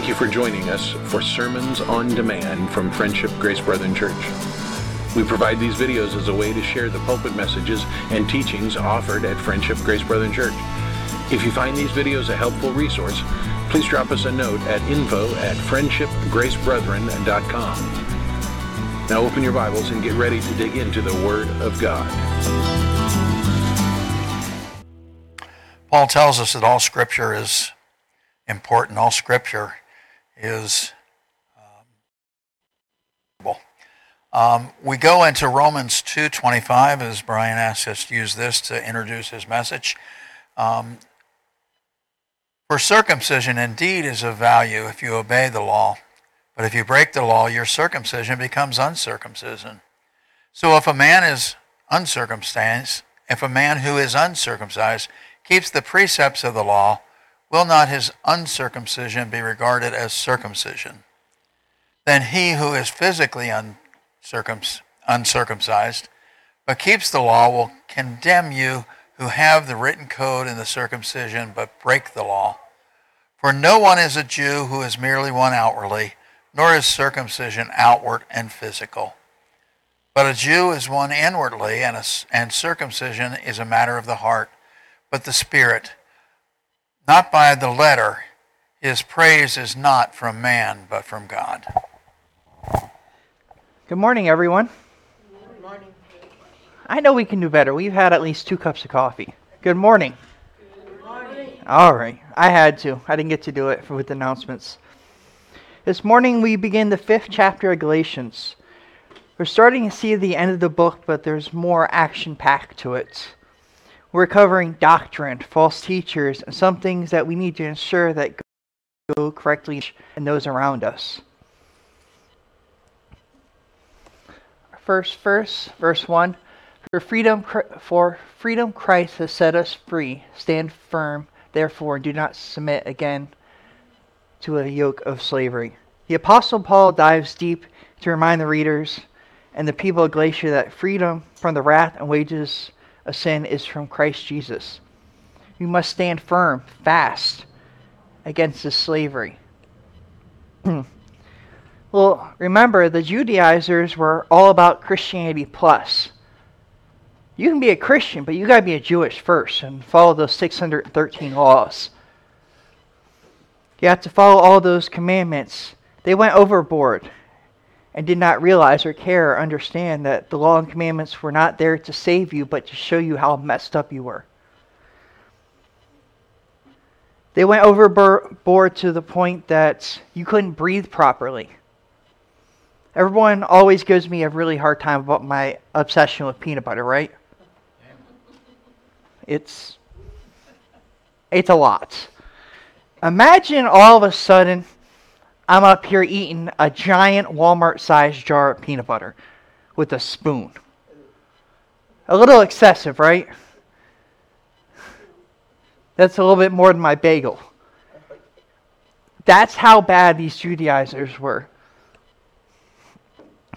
Thank you for joining us for Sermons on Demand from Friendship Grace Brethren Church. We provide these videos as a way to share the pulpit messages and teachings offered at Friendship Grace Brethren Church. If you find these videos a helpful resource, please drop us a note at info at friendshipgracebrethren.com. Now open your Bibles and get ready to dig into the Word of God. Paul tells us that all Scripture is important. All Scripture is um, um, we go into Romans 2.25 as Brian asked us to use this to introduce his message. Um, for circumcision indeed is of value if you obey the law, but if you break the law, your circumcision becomes uncircumcision. So if a man is uncircumcised, if a man who is uncircumcised keeps the precepts of the law, will not his uncircumcision be regarded as circumcision? Then he who is physically uncircumcised, but keeps the law, will condemn you who have the written code and the circumcision, but break the law. For no one is a Jew who is merely one outwardly, nor is circumcision outward and physical. But a Jew is one inwardly, and, a, and circumcision is a matter of the heart but the Spirit, not by the letter. His praise is not from man, but from God. Good morning, everyone. Good morning. I know we can do better. We've had at least two cups of coffee. Good morning. Good morning. All right. I had to. I didn't get to do it for, with announcements. This morning we begin the fifth chapter of Galatians. We're starting to see the end of the book, but there's more action packed to it. We're covering doctrine, false teachers, and some things that we need to ensure that go correctly in those around us. First verse, verse 1. For freedom, for freedom Christ has set us free. Stand firm, therefore, and do not submit again to a yoke of slavery. The Apostle Paul dives deep to remind the readers and the people of Galatia that freedom from the wrath and wages of sin is from Christ Jesus. You must stand firm, fast against this slavery. well, remember, the Judaizers were all about Christianity plus. You can be a Christian, but you got to be a Jewish first and follow those 613 laws. You have to follow all those commandments. They went overboard and did not realize or care or understand that the law and commandments were not there to save you, but to show you how messed up you were. They went overboard to the point that you couldn't breathe properly. Everyone always gives me a really hard time about my obsession with peanut butter, right? It's it's a lot. Imagine all of a sudden I'm up here eating a giant Walmart sized jar of peanut butter with a spoon. A little excessive, right? That's a little bit more than my bagel. That's how bad these Judaizers were.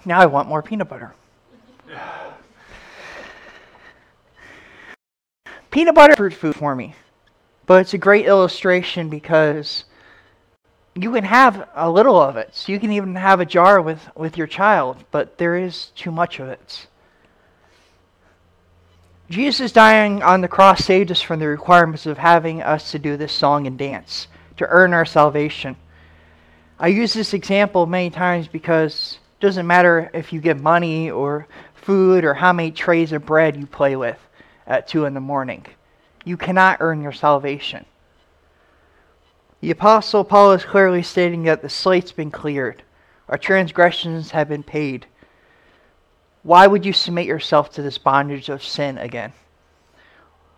Now I want more peanut butter. peanut butter is food for me. But it's a great illustration because you can have a little of it. So you can even have a jar with, with your child, but there is too much of it. Jesus dying on the cross saved us from the requirements of having us to do this song and dance to earn our salvation. I use this example many times because it doesn't matter if you get money or food or how many trays of bread you play with at 2 in the morning. You cannot earn your salvation. The Apostle Paul is clearly stating that the slate's been cleared, our transgressions have been paid. Why would you submit yourself to this bondage of sin again?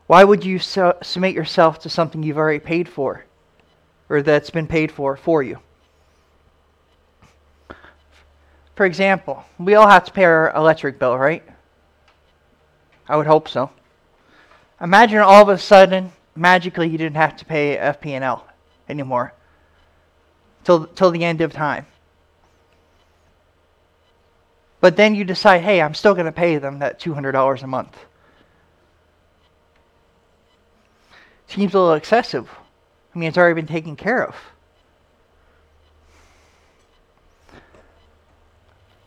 Why would you submit yourself to something you've already paid for, or that's been paid for for you? For example, we all have to pay our electric bill, right? I would hope so. Imagine all of a sudden, magically, you didn't have to pay FP&L anymore till, till the end of time. But then you decide, hey, I'm still going to pay them that $200 a month. Seems a little excessive. I mean, it's already been taken care of.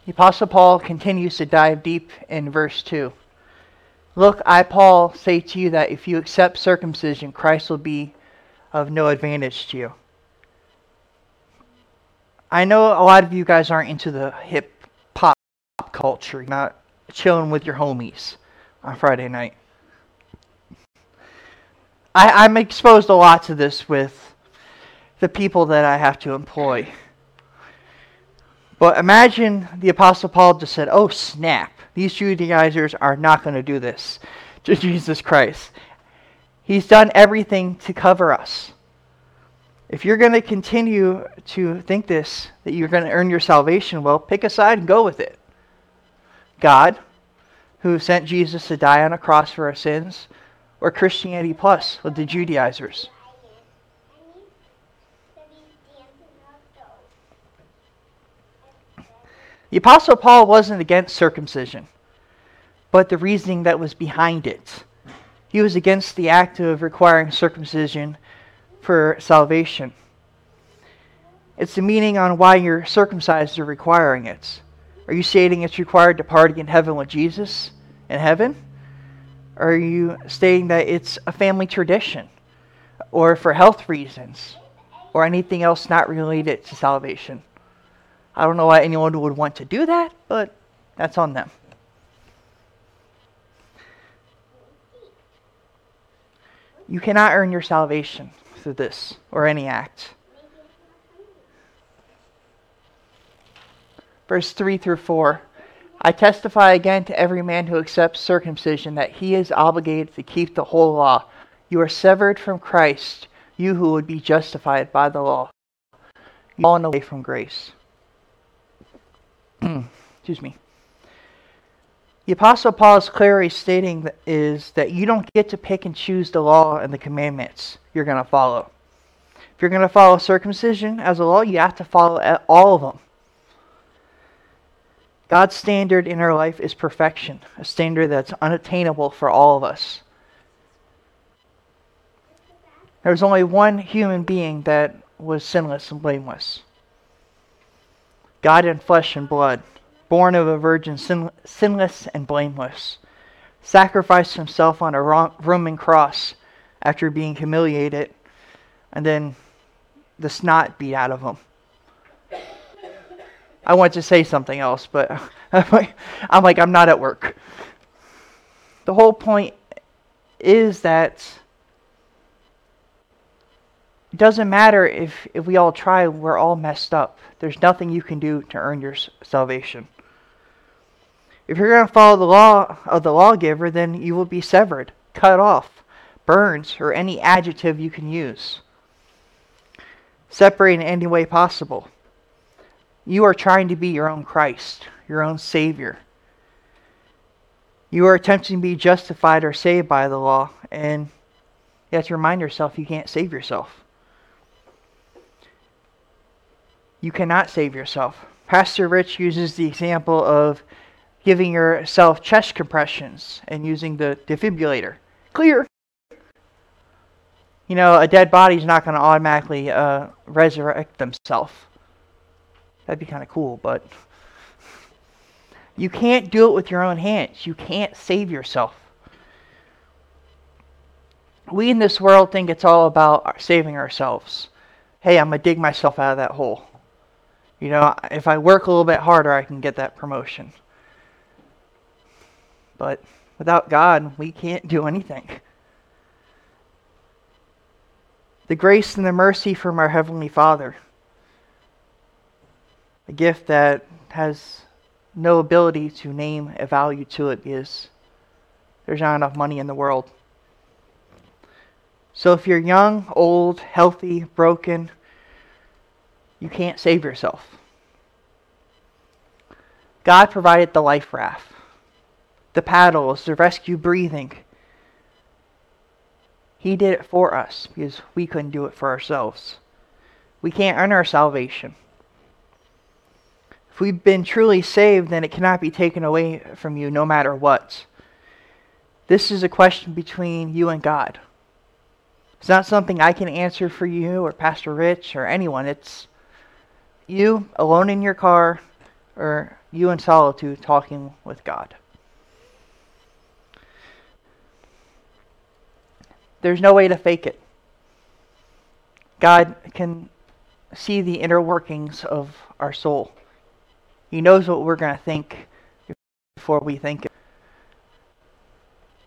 The Apostle Paul continues to dive deep in verse 2. Look, I, Paul, say to you that if you accept circumcision, Christ will be of no advantage to you. I know a lot of you guys aren't into the hip hop culture, You're not chilling with your homies on Friday night. I, I'm exposed a lot to this with the people that I have to employ. But imagine the Apostle Paul just said, Oh, snap. These Judaizers are not going to do this to Jesus Christ. He's done everything to cover us. If you're going to continue to think this, that you're going to earn your salvation, well, pick a side and go with it. God, who sent Jesus to die on a cross for our sins, or Christianity Plus with the Judaizers. The Apostle Paul wasn't against circumcision, but the reasoning that was behind it. He was against the act of requiring circumcision for salvation. It's the meaning on why you're circumcised or requiring it. Are you stating it's required to party in heaven with Jesus in heaven? Are you stating that it's a family tradition or for health reasons or anything else not related to salvation? I don't know why anyone would want to do that, but that's on them. You cannot earn your salvation through this or any act. Verse 3 through 4 I testify again to every man who accepts circumcision that he is obligated to keep the whole law. You are severed from Christ, you who would be justified by the law. Fallen away from grace. Excuse me. The Apostle Paul is clearly stating that is that you don't get to pick and choose the law and the commandments you're going to follow. If you're going to follow circumcision as a law, you have to follow all of them. God's standard in our life is perfection, a standard that's unattainable for all of us. There's only one human being that was sinless and blameless. God in flesh and blood, born of a virgin, sin, sinless and blameless, sacrificed himself on a Roman cross after being humiliated, and then the snot beat out of him. I want to say something else, but I'm like, I'm not at work. The whole point is that it doesn't matter if, if we all try, we're all messed up. There's nothing you can do to earn your salvation. If you're going to follow the law of the lawgiver, then you will be severed, cut off, burned, or any adjective you can use. Separate in any way possible. You are trying to be your own Christ, your own Savior. You are attempting to be justified or saved by the law, and you have to remind yourself you can't save yourself. You cannot save yourself. Pastor Rich uses the example of giving yourself chest compressions and using the defibrillator. Clear. You know, a dead body is not going to automatically uh, resurrect themselves. That'd be kind of cool, but you can't do it with your own hands. You can't save yourself. We in this world think it's all about saving ourselves. Hey, I'm going to dig myself out of that hole. You know, if I work a little bit harder, I can get that promotion. But without God, we can't do anything. The grace and the mercy from our Heavenly Father a gift that has no ability to name a value to it because there's not enough money in the world. So if you're young, old, healthy, broken, you can't save yourself. God provided the life raft, the paddles, the rescue breathing. He did it for us because we couldn't do it for ourselves. We can't earn our salvation. If we've been truly saved, then it cannot be taken away from you no matter what. This is a question between you and God. It's not something I can answer for you or Pastor Rich or anyone. It's you alone in your car or you in solitude talking with God. There's no way to fake it. God can see the inner workings of our soul. He knows what we're going to think before we think it.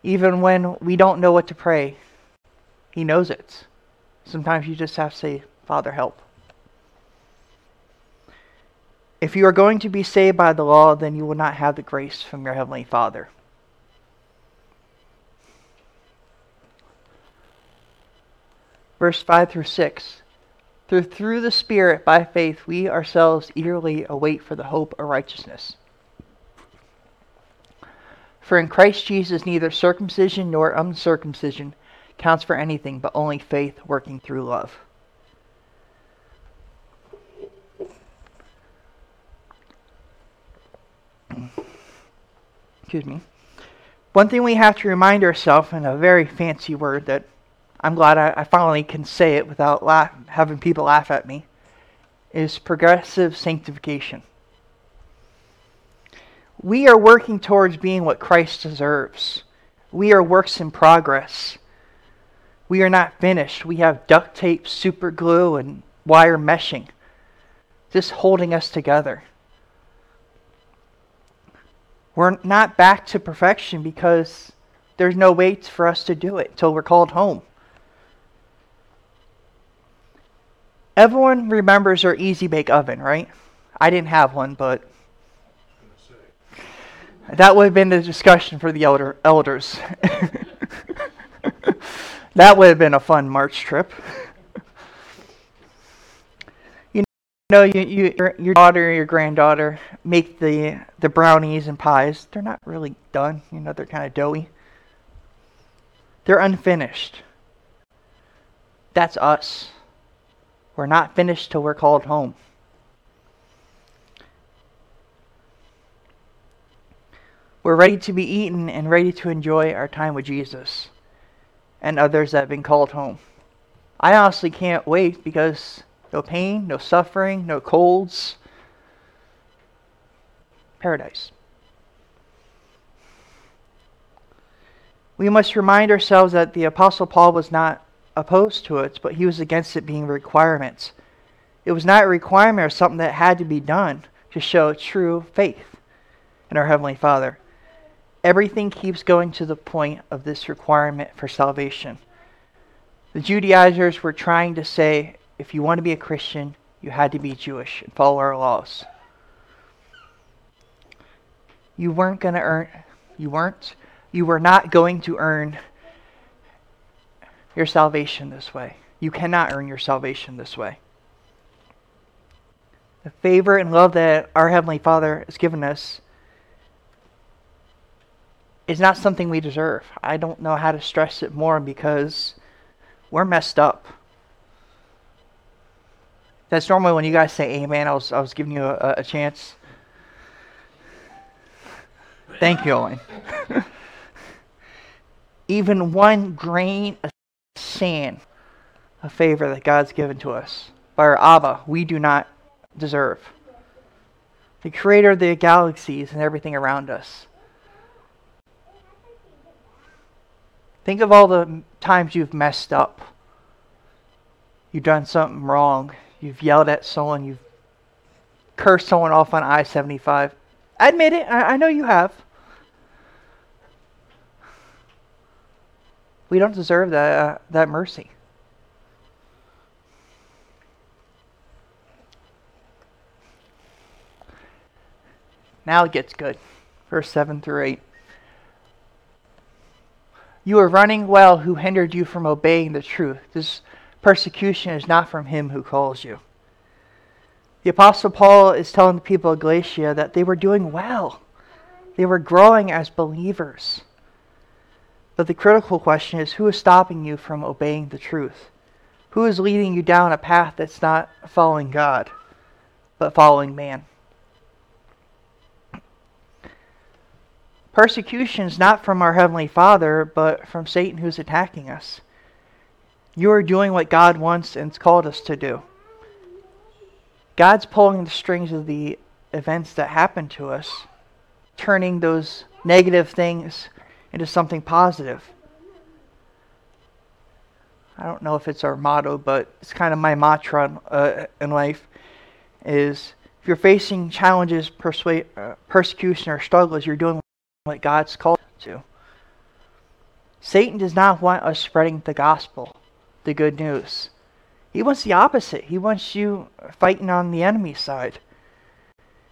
Even when we don't know what to pray, He knows it. Sometimes you just have to say, Father, help. If you are going to be saved by the law, then you will not have the grace from your Heavenly Father. Verse 5 through 6. Through, through the Spirit, by faith, we ourselves eagerly await for the hope of righteousness. For in Christ Jesus, neither circumcision nor uncircumcision counts for anything, but only faith working through love. Excuse me. One thing we have to remind ourselves, in a very fancy word that I'm glad I, I finally can say it without laugh, having people laugh at me, is progressive sanctification. We are working towards being what Christ deserves. We are works in progress. We are not finished. We have duct tape, super glue, and wire meshing, just holding us together. We're not back to perfection because there's no way for us to do it until we're called home. Everyone remembers their easy bake oven, right? I didn't have one, but that would have been the discussion for the elder elders. that would have been a fun March trip. you know, you, you your, your daughter or your granddaughter make the the brownies and pies. They're not really done. You know, they're kind of doughy. They're unfinished. That's us. We're not finished till we're called home. We're ready to be eaten and ready to enjoy our time with Jesus and others that have been called home. I honestly can't wait because no pain, no suffering, no colds. Paradise. We must remind ourselves that the Apostle Paul was not opposed to it, but he was against it being requirements. It was not a requirement or something that had to be done to show true faith in our Heavenly Father. Everything keeps going to the point of this requirement for salvation. The Judaizers were trying to say if you want to be a Christian, you had to be Jewish and follow our laws. You weren't going to earn, you weren't, you were not going to earn your salvation this way. You cannot earn your salvation this way. The favor and love that our Heavenly Father has given us is not something we deserve. I don't know how to stress it more because we're messed up. That's normally when you guys say amen. I was, I was giving you a, a chance. Thank you, Owen. Even one grain sand a favor that God's given to us by our Abba, we do not deserve. The creator of the galaxies and everything around us. Think of all the times you've messed up. You've done something wrong. You've yelled at someone. You've cursed someone off on I 75. Admit it. I, I know you have. We don't deserve that, uh, that mercy. Now it gets good. Verse 7 through 8. You are running well who hindered you from obeying the truth. This persecution is not from him who calls you. The Apostle Paul is telling the people of Galatia that they were doing well, they were growing as believers. But the critical question is who is stopping you from obeying the truth? Who is leading you down a path that's not following God, but following man? Persecution is not from our Heavenly Father, but from Satan who's attacking us. You are doing what God wants and called us to do. God's pulling the strings of the events that happen to us, turning those negative things into something positive. I don't know if it's our motto, but it's kind of my mantra uh, in life is if you're facing challenges, persuade, uh, persecution, or struggles, you're doing what God's called you to. Satan does not want us spreading the gospel, the good news. He wants the opposite. He wants you fighting on the enemy side.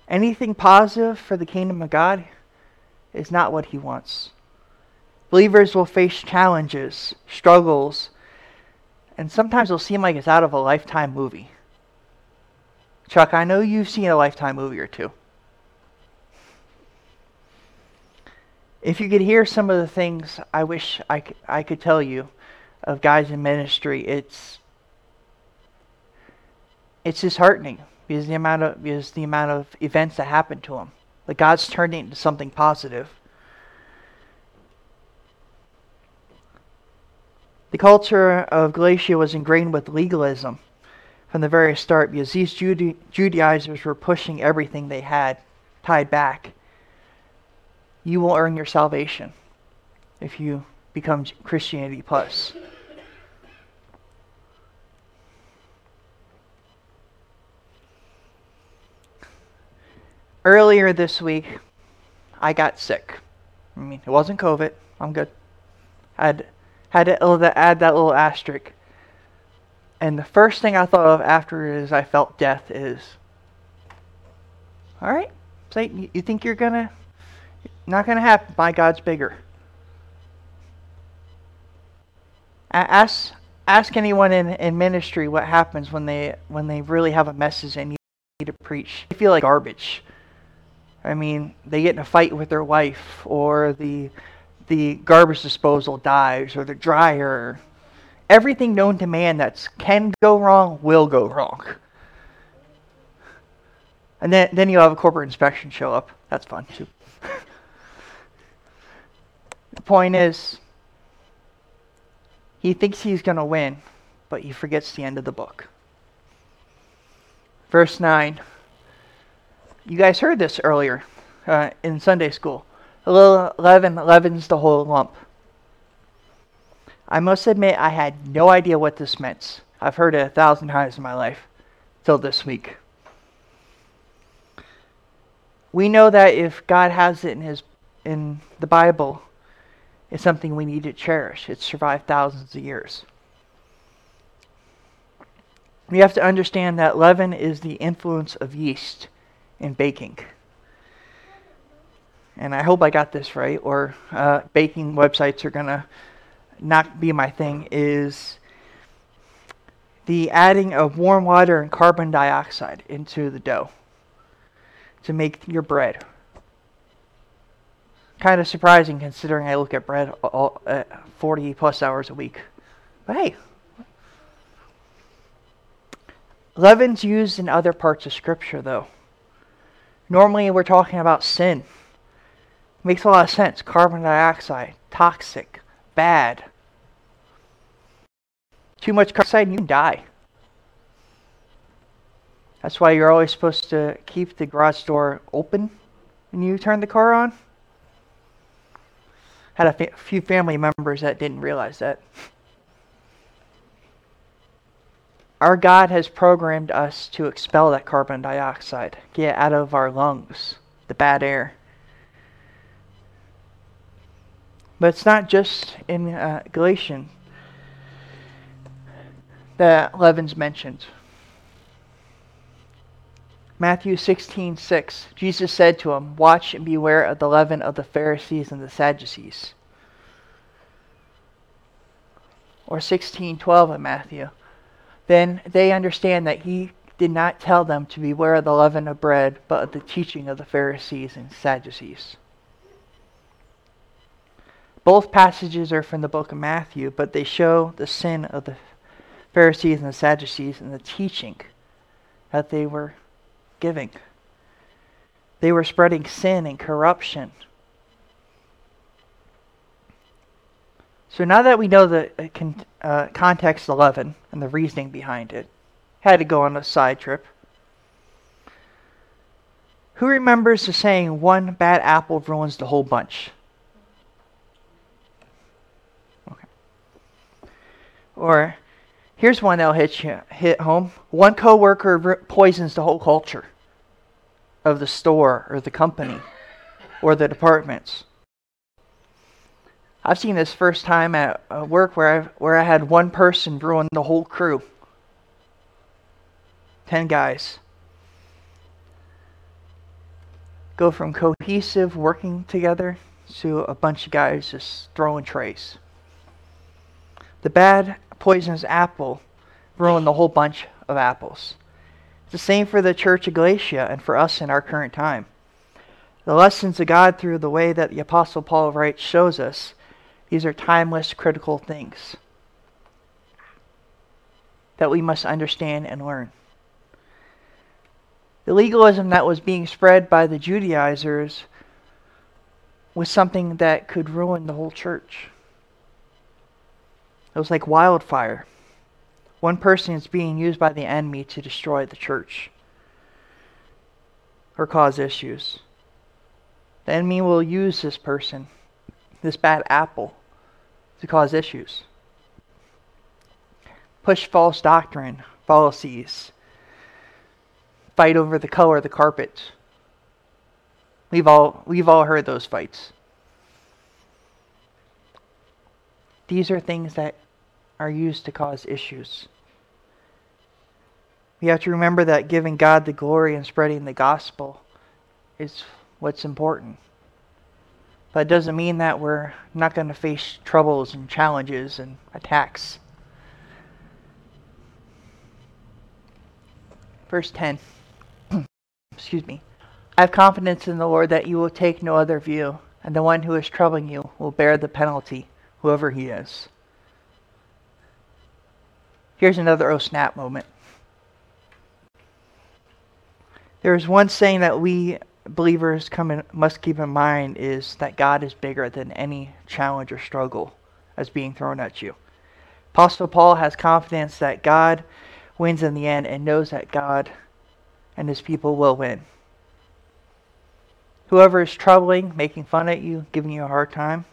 Anything positive for the kingdom of God is not what he wants. Believers will face challenges, struggles, and sometimes it'll seem like it's out of a lifetime movie. Chuck, I know you've seen a lifetime movie or two. If you could hear some of the things I wish I could, I could tell you of guys in ministry, it's it's disheartening because the amount of because the amount of events that happen to them. But God's turned it into something positive. The culture of Galatia was ingrained with legalism from the very start because these Jude- Judaizers were pushing everything they had tied back. You will earn your salvation if you become Christianity plus. Earlier this week, I got sick. I mean, it wasn't COVID. I'm good. I had had to add that little asterisk. And the first thing I thought of after is I felt death is, all right, Satan, you think you're gonna, not gonna happen. My God's bigger. Ask ask anyone in, in ministry what happens when they when they really have a message and you need to preach. They feel like garbage. I mean, they get in a fight with their wife, or the the garbage disposal dies, or the dryer. Everything known to man that can go wrong will go wrong. And then, then you'll have a corporate inspection show up. That's fun too. the point is, he thinks he's going to win, but he forgets the end of the book. Verse 9. You guys heard this earlier uh, in Sunday school. A little leaven leavens the whole lump. I must admit, I had no idea what this meant. I've heard it a thousand times in my life, till this week. We know that if God has it in His in the Bible, it's something we need to cherish. It's survived thousands of years. We have to understand that leaven is the influence of yeast in baking. And I hope I got this right, or uh, baking websites are going to not be my thing, is the adding of warm water and carbon dioxide into the dough to make your bread. Kind of surprising considering I look at bread all, uh, 40 plus hours a week. But hey, leaven's used in other parts of Scripture, though. Normally, we're talking about sin. Makes a lot of sense. Carbon dioxide, toxic, bad. Too much carbon dioxide you die. That's why you're always supposed to keep the garage door open when you turn the car on. Had a fa- few family members that didn't realize that. Our God has programmed us to expel that carbon dioxide, get out of our lungs, the bad air. But it's not just in uh, Galatians that leaven's mentioned. Matthew 16, 6, Jesus said to him, Watch and beware of the leaven of the Pharisees and the Sadducees. Or 16, 12 in Matthew then they understand that he did not tell them to beware of the leaven of bread, but of the teaching of the Pharisees and Sadducees. Both passages are from the book of Matthew, but they show the sin of the Pharisees and the Sadducees and the teaching that they were giving. They were spreading sin and corruption So now that we know the uh, uh, context leaven and the reasoning behind it, had to go on a side trip. Who remembers the saying, one bad apple ruins the whole bunch? Or here's one that'll hit, you, hit home. One coworker poisons the whole culture of the store or the company or the departments. I've seen this first time at uh, work where I where I had one person ruin the whole crew. Ten guys. Go from cohesive working together to a bunch of guys just throwing trays. The bad poisonous apple ruined the whole bunch of apples. It's the same for the church of Galatia and for us in our current time. The lessons of God through the way that the Apostle Paul writes shows us these are timeless, critical things that we must understand and learn. The legalism that was being spread by the Judaizers was something that could ruin the whole church. It was like wildfire. One person is being used by the enemy to destroy the church or cause issues. The enemy will use this person, this bad apple, to cause issues. Push false doctrine, fallacies, fight over the color of the carpet. We've all we've all heard those fights. These are things that are used to cause issues. We have to remember that giving God the glory and spreading the gospel is what's important. But it doesn't mean that we're not going to face troubles and challenges and attacks. Verse 10. Excuse me. I have confidence in the Lord that you will take no other view, and the one who is troubling you will bear the penalty, whoever he is. Here's another oh snap moment. There is one saying that we believers in, must keep in mind is that God is bigger than any challenge or struggle that's being thrown at you. Apostle Paul has confidence that God wins in the end and knows that God and his people will win. Whoever is troubling, making fun at you, giving you a hard time,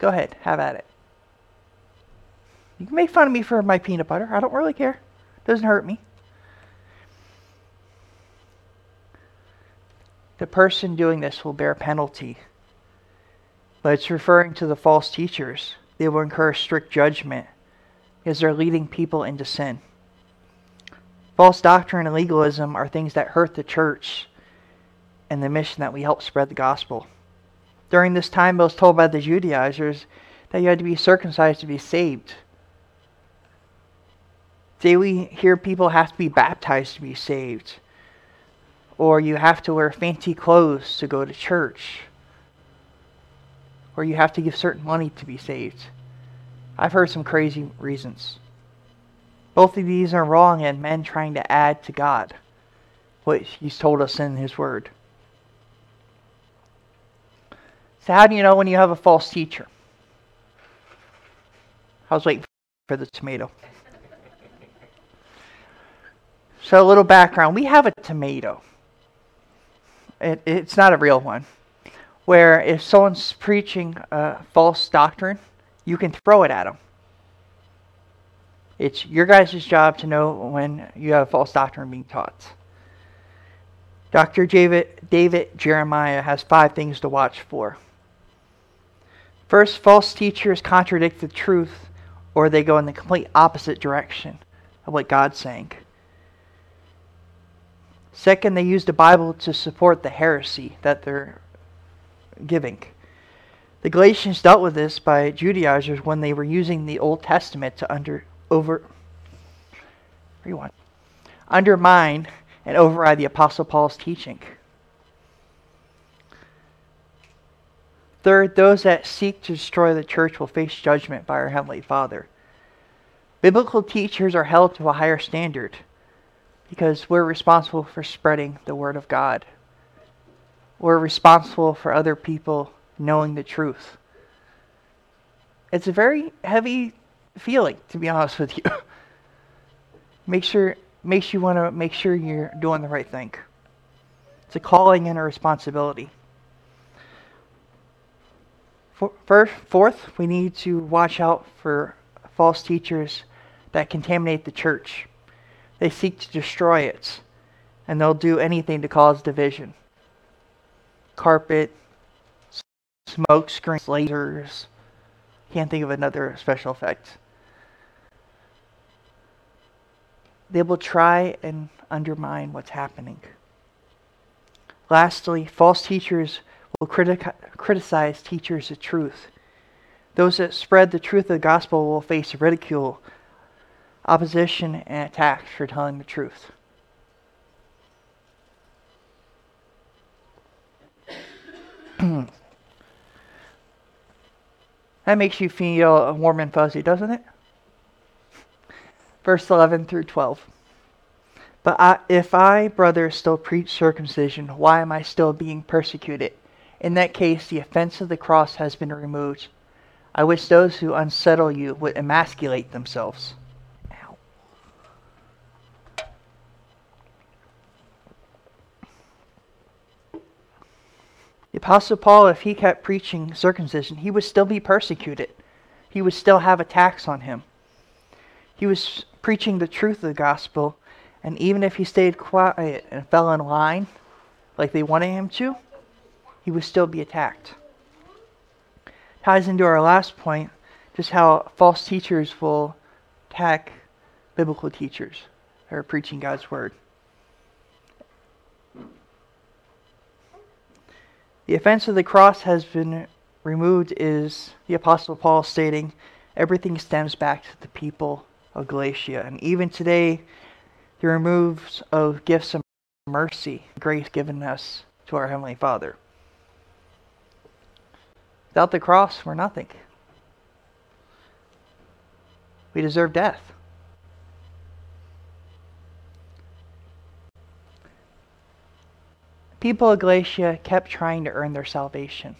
go ahead, have at it. You can make fun of me for my peanut butter. I don't really care. It doesn't hurt me. the person doing this will bear penalty. But it's referring to the false teachers. They will incur strict judgment because they're leading people into sin. False doctrine and legalism are things that hurt the church and the mission that we help spread the gospel. During this time, I was told by the Judaizers that you had to be circumcised to be saved. We hear people have to be baptized to be saved or you have to wear fancy clothes to go to church, or you have to give certain money to be saved. I've heard some crazy reasons. Both of these are wrong and men trying to add to God what He's told us in His Word. So, how do you know when you have a false teacher? I was waiting for the tomato. So, a little background. We have a tomato it, it's not a real one, where if someone's preaching a false doctrine, you can throw it at them. It's your guys' job to know when you have false doctrine being taught. Dr. David, David Jeremiah has five things to watch for. First, false teachers contradict the truth or they go in the complete opposite direction of what God's saying. Second, they use the Bible to support the heresy that they're giving. The Galatians dealt with this by Judaizers when they were using the Old Testament to under over rewind, undermine and override the Apostle Paul's teaching. Third, those that seek to destroy the church will face judgment by our Heavenly Father. Biblical teachers are held to a higher standard because we're responsible for spreading the Word of God. We're responsible for other people knowing the truth. It's a very heavy feeling, to be honest with you. make sure makes you want to make sure you're doing the right thing. It's a calling and a responsibility. First, fourth, we need to watch out for false teachers that contaminate the church. They seek to destroy it, and they'll do anything to cause division. Carpet, smoke screens, lasers. Can't think of another special effect. They will try and undermine what's happening. Lastly, false teachers will criti- criticize teachers of truth. Those that spread the truth of the gospel will face ridicule, opposition, and attacks for telling the truth. that makes you feel warm and fuzzy, doesn't it? Verse 11 through 12. But I, if I, brothers, still preach circumcision, why am I still being persecuted? In that case, the offense of the cross has been removed. I wish those who unsettle you would emasculate themselves. The Apostle Paul, if he kept preaching circumcision, he would still be persecuted. He would still have attacks on him. He was preaching the truth of the gospel, and even if he stayed quiet and fell in line like they wanted him to, he would still be attacked. Ties into our last point, just how false teachers will attack biblical teachers who are preaching God's word. The offense of the cross has been removed, is the Apostle Paul stating, everything stems back to the people of Galatia. And even today, the removes of gifts of mercy, grace given us to our Heavenly Father. Without the cross, we're nothing. We deserve death. People of Galatia kept trying to earn their salvation.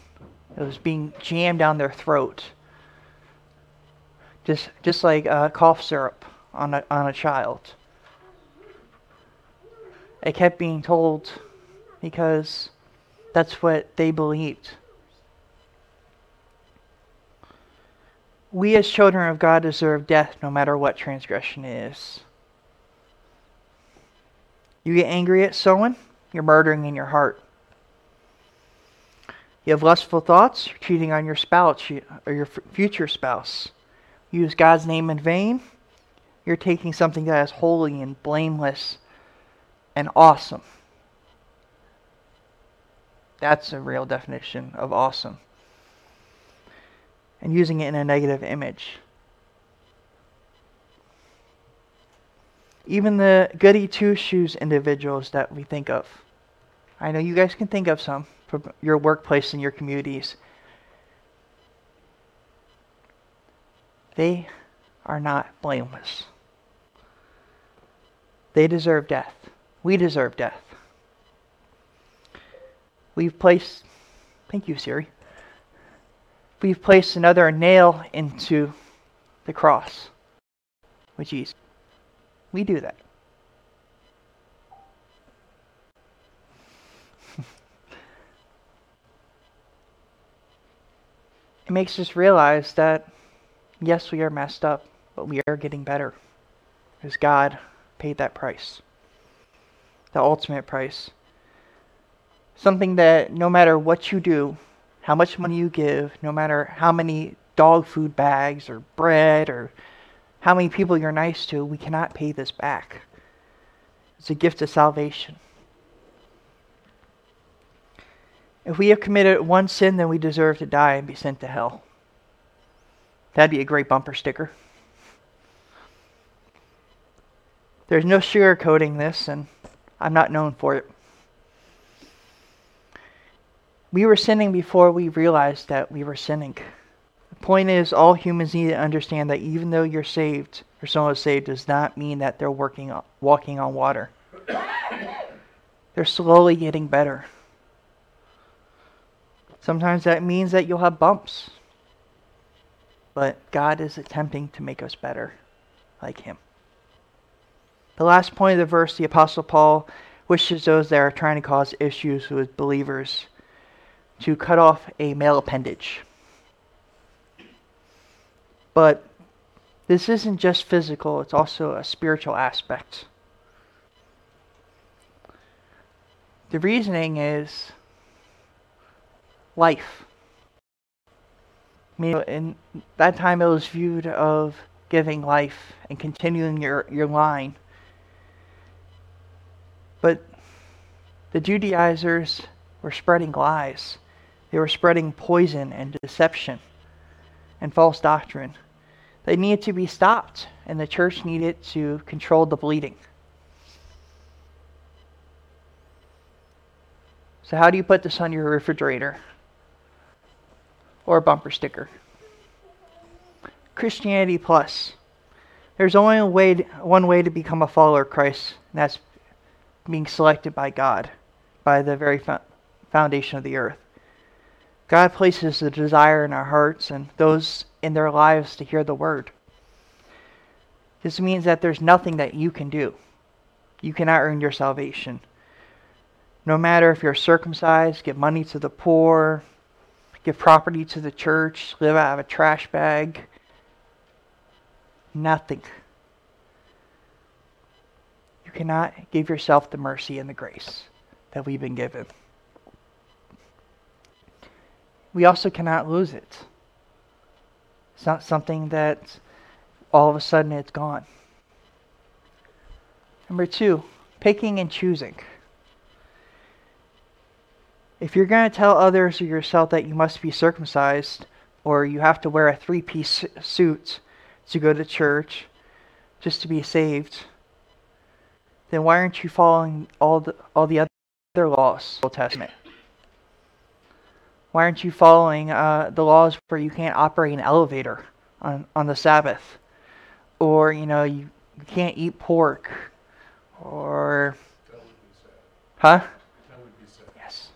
It was being jammed down their throat. Just, just like uh, cough syrup on a, on a child. It kept being told because that's what they believed. We as children of God deserve death no matter what transgression is. You get angry at someone, you're murdering in your heart. You have lustful thoughts, you're cheating on your spouse or your future spouse. You use God's name in vain, you're taking something that is holy and blameless and awesome. That's a real definition of awesome and using it in a negative image. Even the goody two shoes individuals that we think of. I know you guys can think of some from your workplace and your communities. They are not blameless. They deserve death. We deserve death. We've placed, thank you, Siri we've placed another nail into the cross with Jesus. We do that. it makes us realize that, yes, we are messed up, but we are getting better. Because God paid that price. The ultimate price. Something that no matter what you do, how much money you give, no matter how many dog food bags or bread or how many people you're nice to, we cannot pay this back. It's a gift of salvation. If we have committed one sin, then we deserve to die and be sent to hell. That'd be a great bumper sticker. There's no sugarcoating this, and I'm not known for it. We were sinning before we realized that we were sinning. Point is, all humans need to understand that even though you're saved, or someone is saved, does not mean that they're working, walking on water. they're slowly getting better. Sometimes that means that you'll have bumps. But God is attempting to make us better, like Him. The last point of the verse, the Apostle Paul wishes those that are trying to cause issues with believers to cut off a male appendage. But this isn't just physical, it's also a spiritual aspect. The reasoning is life. I mean, in that time, it was viewed of giving life and continuing your, your line. But the Judaizers were spreading lies. They were spreading poison and deception and false doctrine. They needed to be stopped, and the church needed to control the bleeding. So, how do you put this on your refrigerator or a bumper sticker? Christianity Plus. There's only way to, one way to become a follower of Christ, and that's being selected by God, by the very foundation of the earth. God places a desire in our hearts and those in their lives to hear the word. This means that there's nothing that you can do. You cannot earn your salvation. No matter if you're circumcised, give money to the poor, give property to the church, live out of a trash bag, nothing. You cannot give yourself the mercy and the grace that we've been given. We also cannot lose it. It's not something that all of a sudden it's gone. Number two, picking and choosing. If you're going to tell others or yourself that you must be circumcised or you have to wear a three piece suit to go to church just to be saved, then why aren't you following all the, all the other laws Old Testament? Why aren't you following uh, the laws where you can't operate an elevator on, on the Sabbath? Or, you know, you, you can't eat pork? Or. Huh? Yes.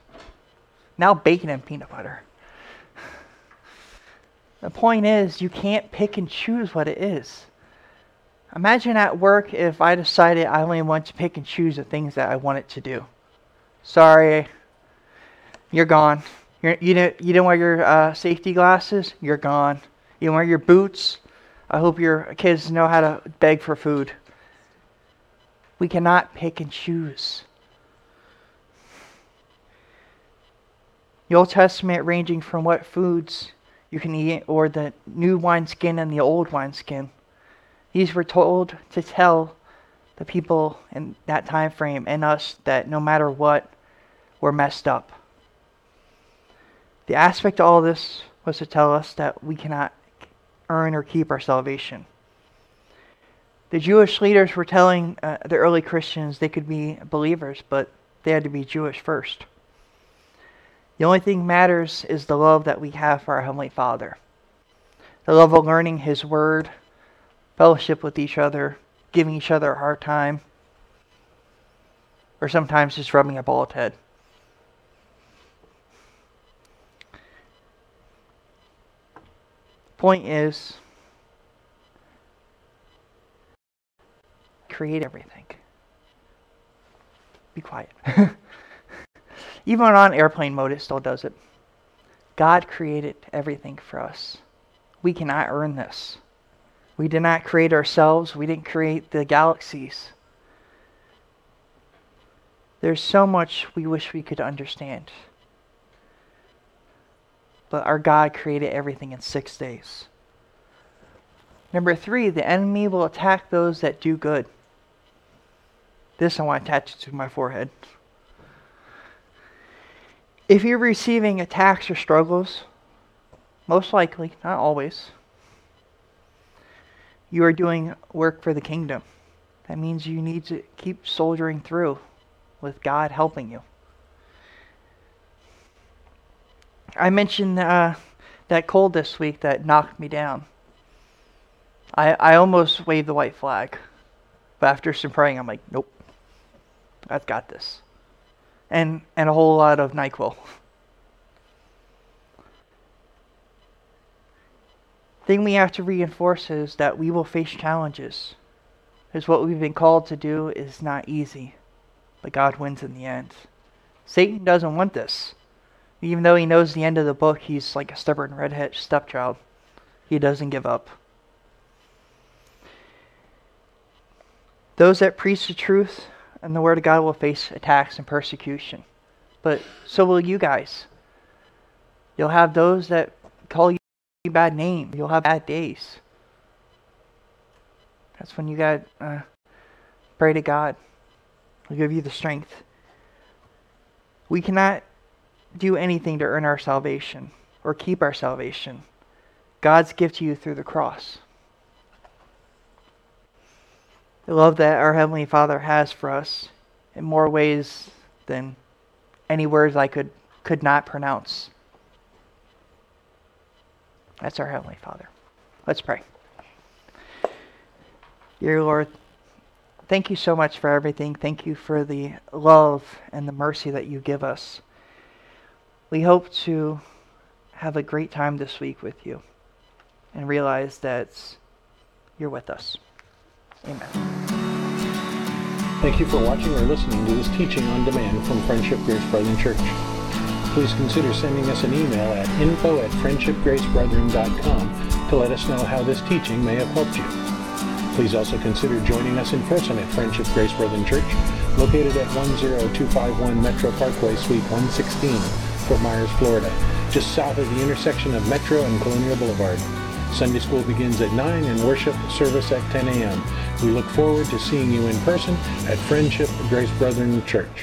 Now bacon and peanut butter. The point is, you can't pick and choose what it is. Imagine at work if I decided I only want to pick and choose the things that I wanted to do. Sorry, you're gone. You're, you didn't you didn't wear your uh, safety glasses. You're gone. You didn't wear your boots. I hope your kids know how to beg for food. We cannot pick and choose. The Old Testament ranging from what foods you can eat or the new wineskin and the old wineskin. These were told to tell the people in that time frame and us that no matter what, we're messed up. The aspect of all this was to tell us that we cannot earn or keep our salvation. The Jewish leaders were telling uh, the early Christians they could be believers, but they had to be Jewish first. The only thing matters is the love that we have for our Heavenly Father. The love of learning His Word, fellowship with each other, giving each other a hard time, or sometimes just rubbing a bald head. Point is, create everything. Be quiet. Even on airplane mode, it still does it. God created everything for us. We cannot earn this. We did not create ourselves, we didn't create the galaxies. There's so much we wish we could understand. But our God created everything in six days. Number three, the enemy will attack those that do good. This I want to attach to my forehead. If you're receiving attacks or struggles, most likely, not always, you are doing work for the kingdom. That means you need to keep soldiering through with God helping you. I mentioned uh, that cold this week that knocked me down. I, I almost waved the white flag. But after some praying, I'm like, nope, I've got this. And, and a whole lot of NyQuil. thing we have to reinforce is that we will face challenges. Because what we've been called to do is not easy. but God wins in the end. Satan doesn't want this. Even though he knows the end of the book, he's like a stubborn redhead stepchild. He doesn't give up. Those that preach the truth and the Word of God will face attacks and persecution. But so will you guys. You'll have those that call you bad name. You'll have bad days. That's when you got uh, pray to God. He'll give you the strength. We cannot do anything to earn our salvation or keep our salvation. God's gift to you through the cross. The love that our Heavenly Father has for us in more ways than any words I could, could not pronounce. That's our Heavenly Father. Let's pray. Dear Lord, thank you so much for everything. Thank you for the love and the mercy that you give us. We hope to have a great time this week with you and realize that you're with us. Amen. Thank you for watching or listening to this teaching on demand from Friendship Grace Brethren Church. Please consider sending us an email at info at friendshipgracebrethren.com to let us know how this teaching may have helped you. Please also consider joining us in person at Friendship Grace Brethren Church, located at 10251 Metro Parkway, Suite 116, Fort Myers, Florida, just south of the intersection of Metro and Colonial Boulevard. Sunday school begins at 9 and worship service at 10 a.m. We look forward to seeing you in person at Friendship Grace Brethren Church.